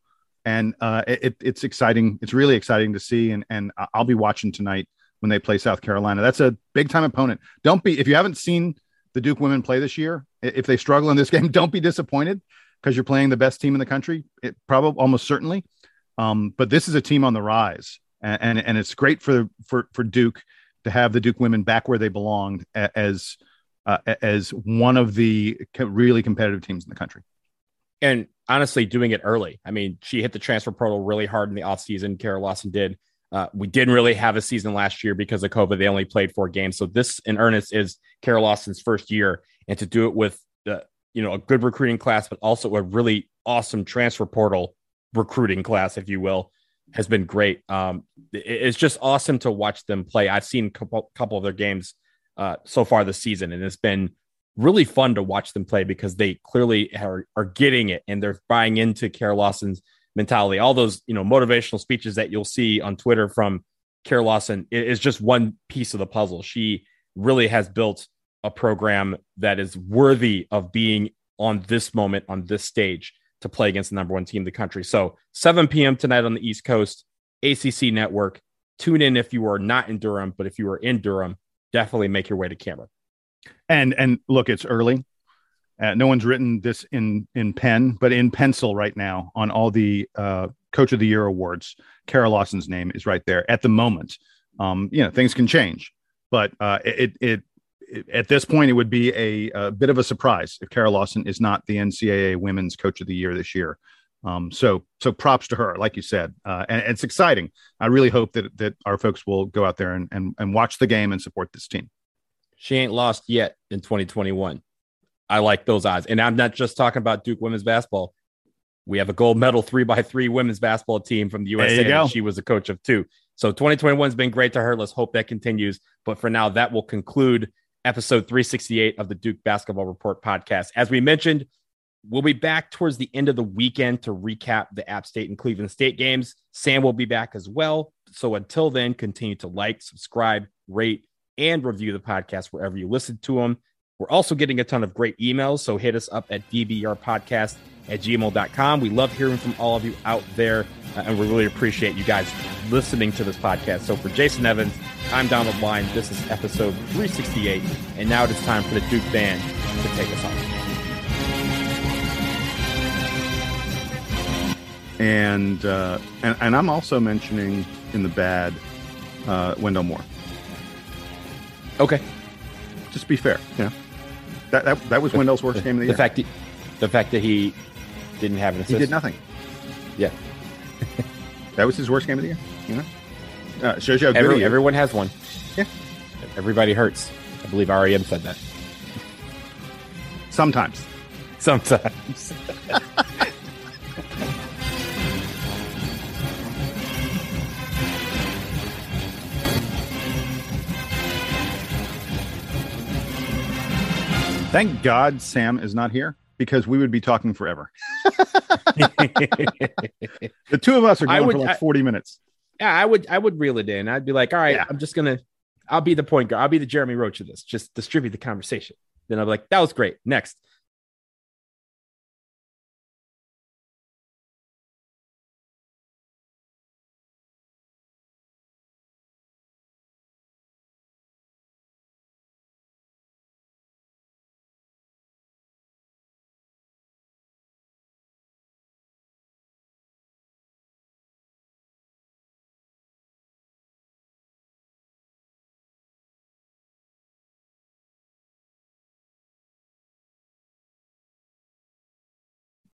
and uh, it, it's exciting. It's really exciting to see, and and I'll be watching tonight when they play South Carolina. That's a big time opponent. Don't be if you haven't seen the Duke women play this year. If they struggle in this <laughs> game, don't be disappointed because you're playing the best team in the country. It probably almost certainly. Um, but this is a team on the rise, and, and and it's great for for for Duke to have the Duke women back where they belonged as uh, as one of the really competitive teams in the country and honestly doing it early. I mean, she hit the transfer portal really hard in the offseason. Kara Lawson did. Uh, we didn't really have a season last year because of COVID. They only played four games. So this, in earnest, is Kara Lawson's first year, and to do it with you know a good recruiting class, but also a really awesome transfer portal recruiting class, if you will, has been great. Um, it's just awesome to watch them play. I've seen a couple, couple of their games uh, so far this season, and it's been really fun to watch them play because they clearly are, are getting it and they're buying into Kara Lawson's mentality. All those, you know, motivational speeches that you'll see on Twitter from Kara Lawson is just one piece of the puzzle. She really has built a program that is worthy of being on this moment, on this stage to play against the number one team in the country. So 7 p.m. tonight on the East Coast, ACC network. Tune in if you are not in Durham, but if you are in Durham, definitely make your way to Cameron. And and look, it's early. Uh, no one's written this in in pen, but in pencil right now on all the uh, Coach of the Year awards. Kara Lawson's name is right there at the moment. Um, you know, things can change, but uh, it, it at this point it would be a, a, bit of a surprise if Kara Lawson is not the NCAA Women's Coach of the Year this year. Um, so so props to her, like you said, uh, and, and, it's exciting. I really hope that that our folks will go out there and, and and watch the game and support this team. She ain't lost yet in 2021. I like those odds. And I'm not just talking about Duke women's basketball. We have a gold medal three by three women's basketball team from the USA. She was a coach of two. So 2021 has been great to her. Let's hope that continues. But for now, that will conclude episode 368 of the Duke Basketball Report podcast. As we mentioned, we'll be back towards the end of the weekend to recap the App State and Cleveland State games. Sam will be back as well. So until then, continue to like, subscribe, rate, and review the podcast wherever you listen to them. We're also getting a ton of great emails, so hit us up at dbrpodcast at gmail.com. We love hearing from all of you out there, uh, and we really appreciate you guys listening to this podcast. So for Jason Evans, I'm Donald Wine. This is episode 368, and now it is time for the Duke Band to take us off. And, uh, and and I'm also mentioning in the bad uh, Wendell Moore. Okay. Just be fair. Yeah. That, that, that was Wendell's worst game of the, the year. Fact he, the fact that he didn't have an assist. He did nothing. Yeah. <laughs> that was his worst game of the year. You know, uh, shows you how good Every, he is. everyone has one. Yeah. Everybody hurts. I believe REM said that. Sometimes. Sometimes. Thank God Sam is not here because we would be talking forever. The two of us are going would- for like I- 40 minutes. yeah, I would I would reel it in. I'd be like, all right, Yeah. I'm just gonna I'll be the point guard. I'll be the Jeremy Roach of this. Just distribute the conversation. Then I'll be like, that was great. Next.